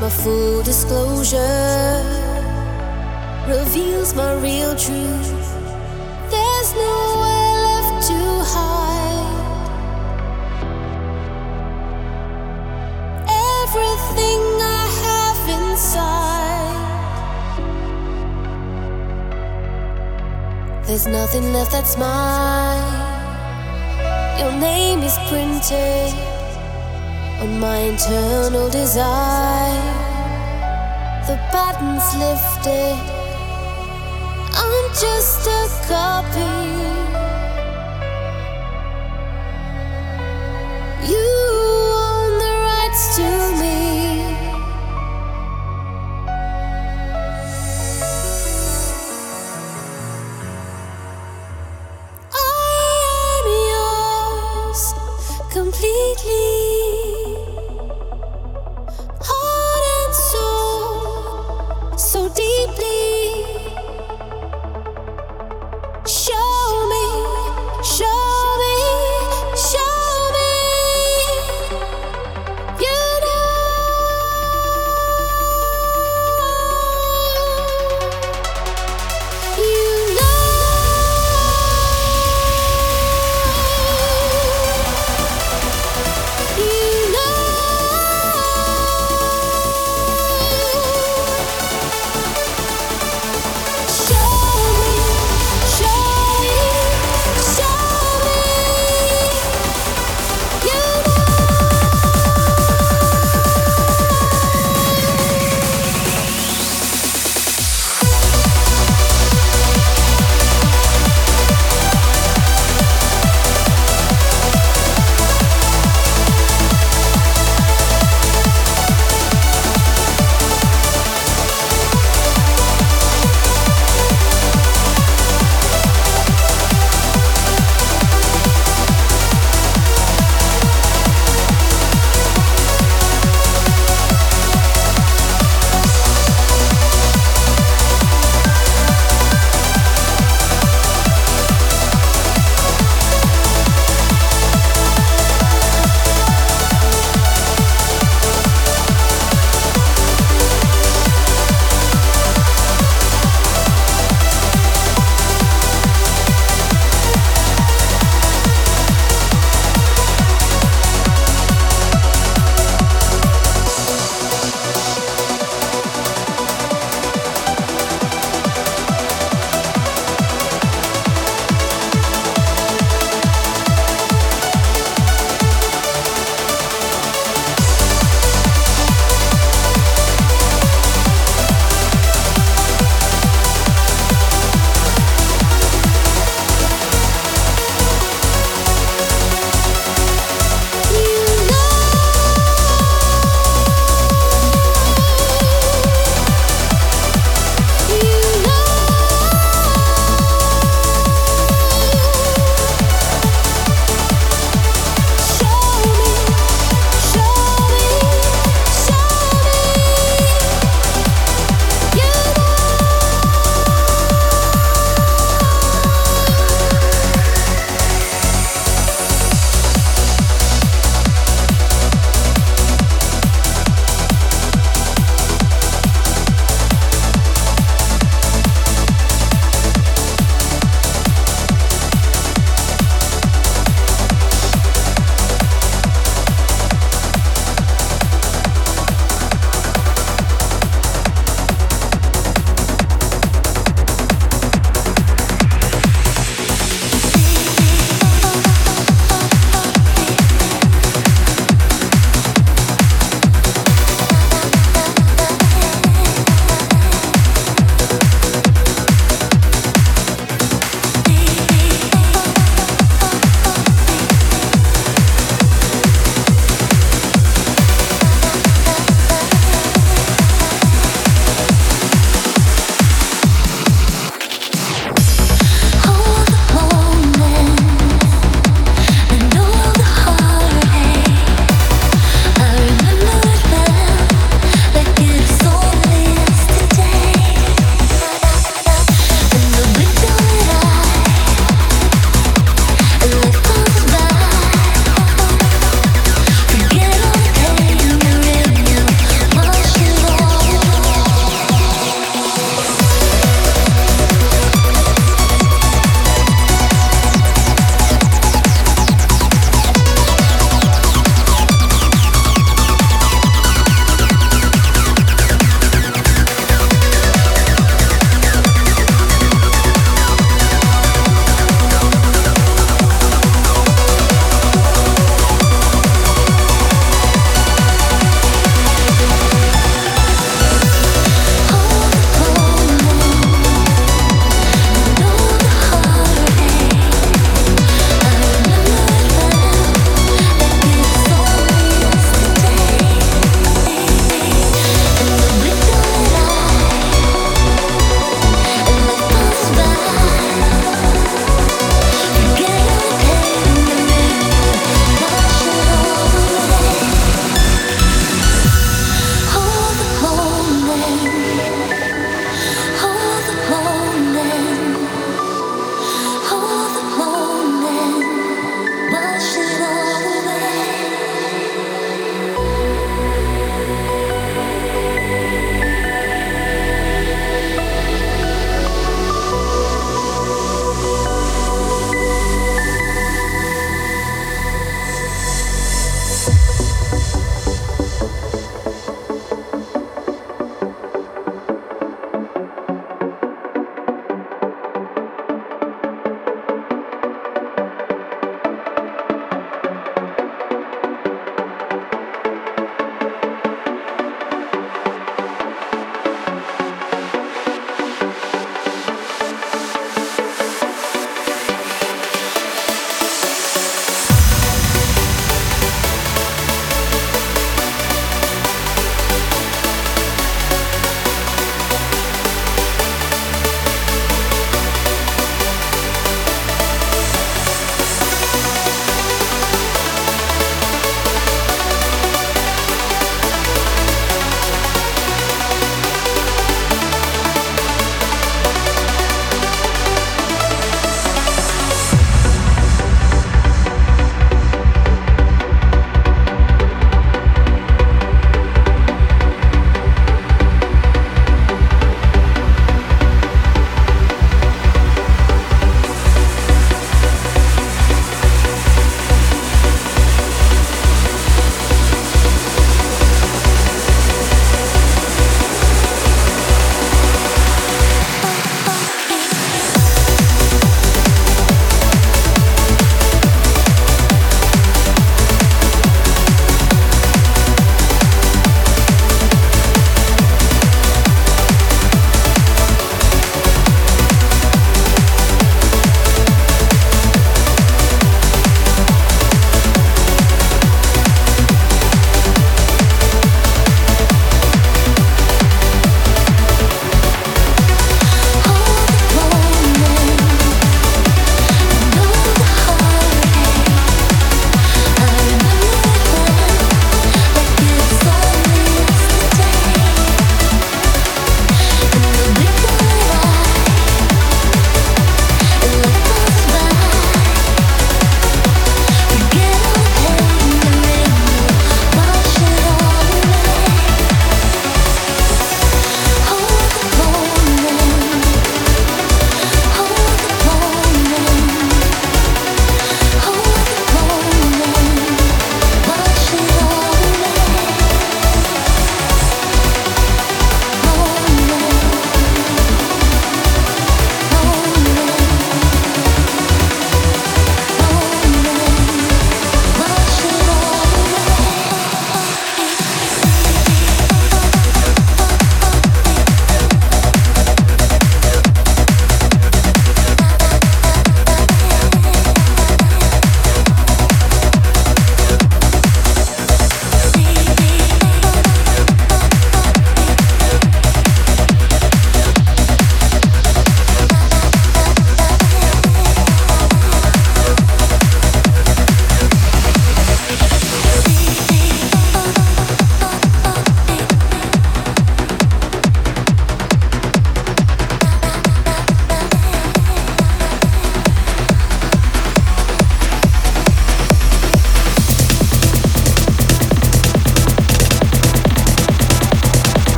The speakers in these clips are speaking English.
My full disclosure reveals my real truth. There's nowhere left to hide. Everything I have inside. There's nothing left that's mine. Your name is printed on my internal desire. The button's lifted. I'm just a copy.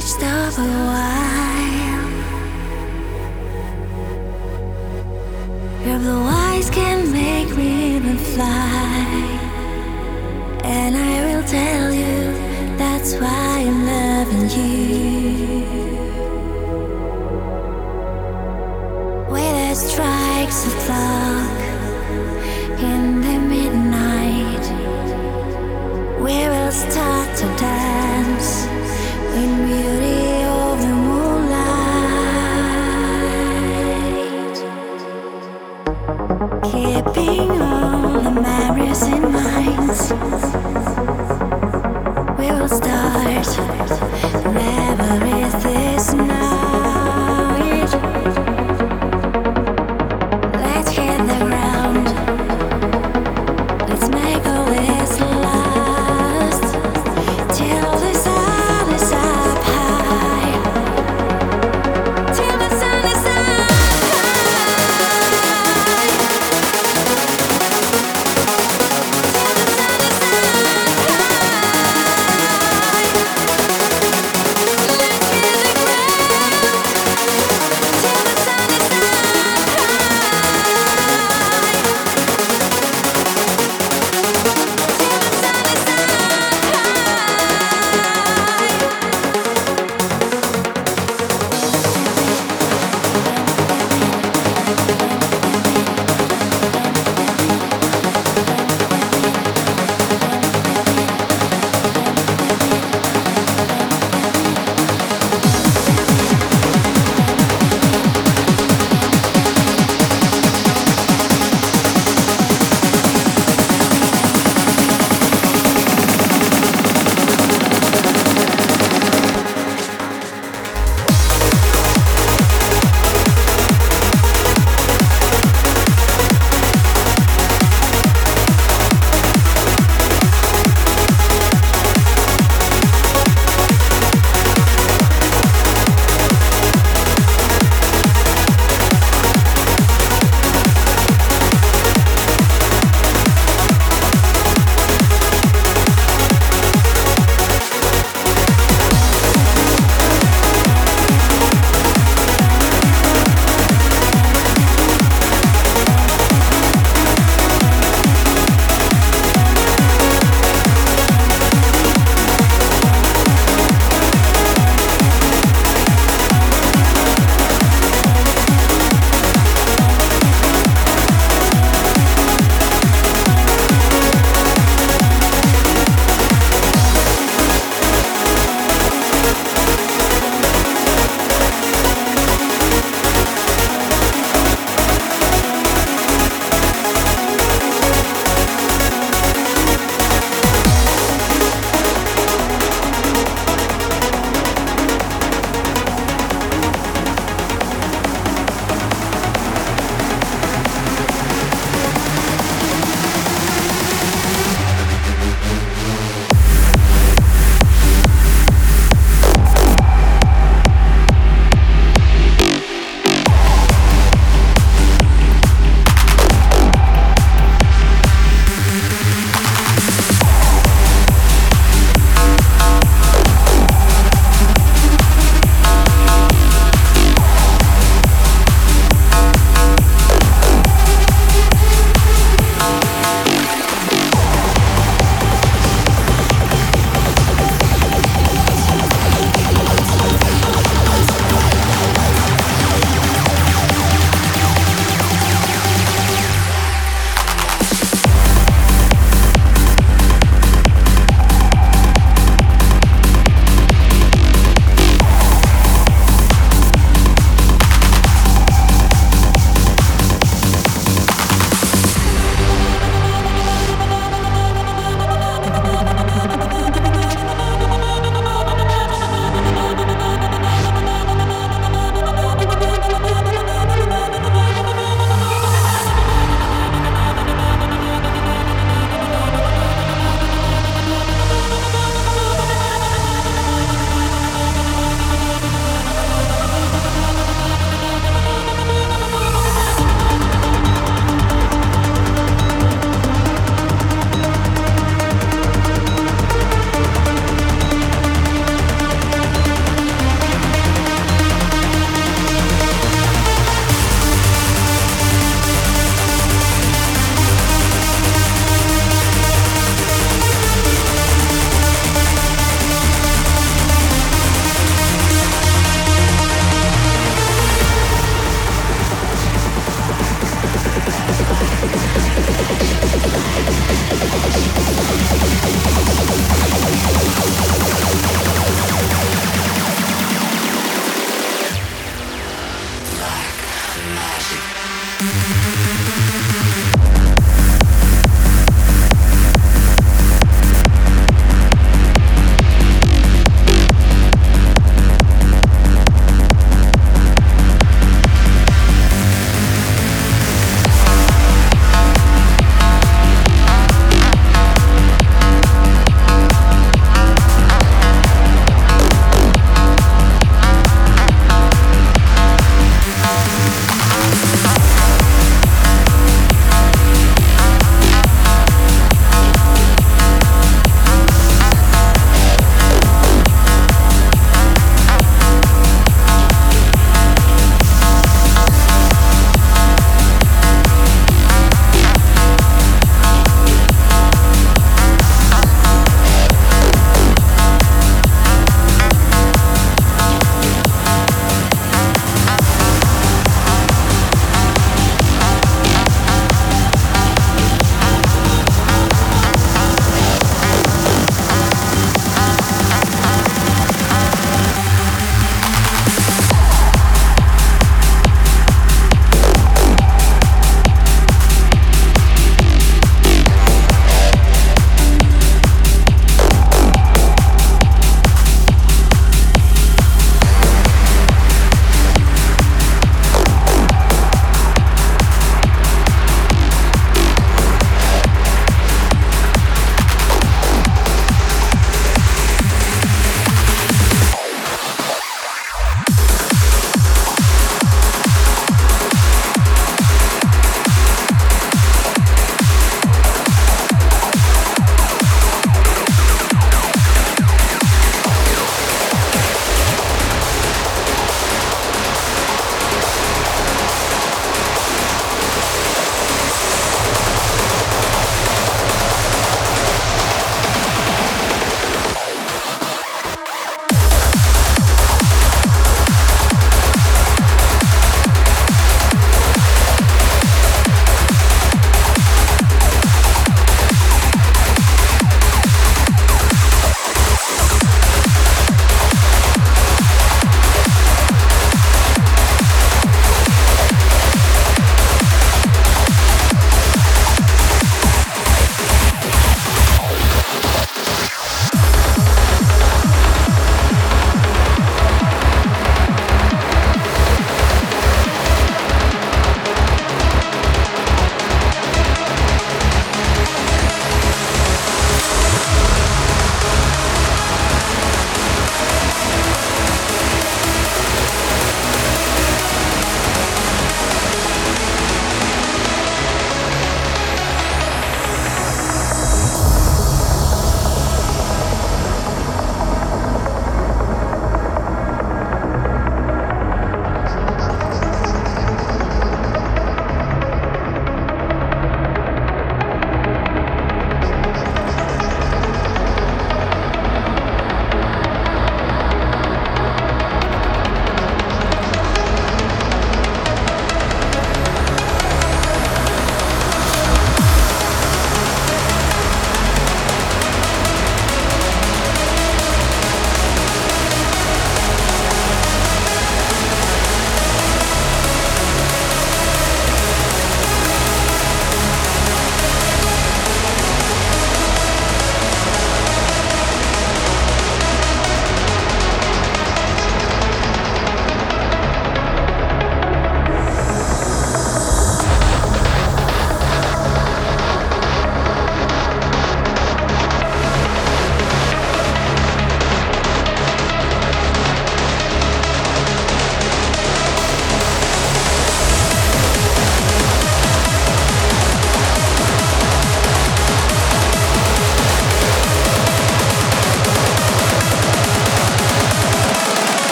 taste of a while. Your blue eyes can make me fly, and I will tell you that's why I'm. Loving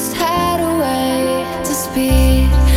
just had a way to up.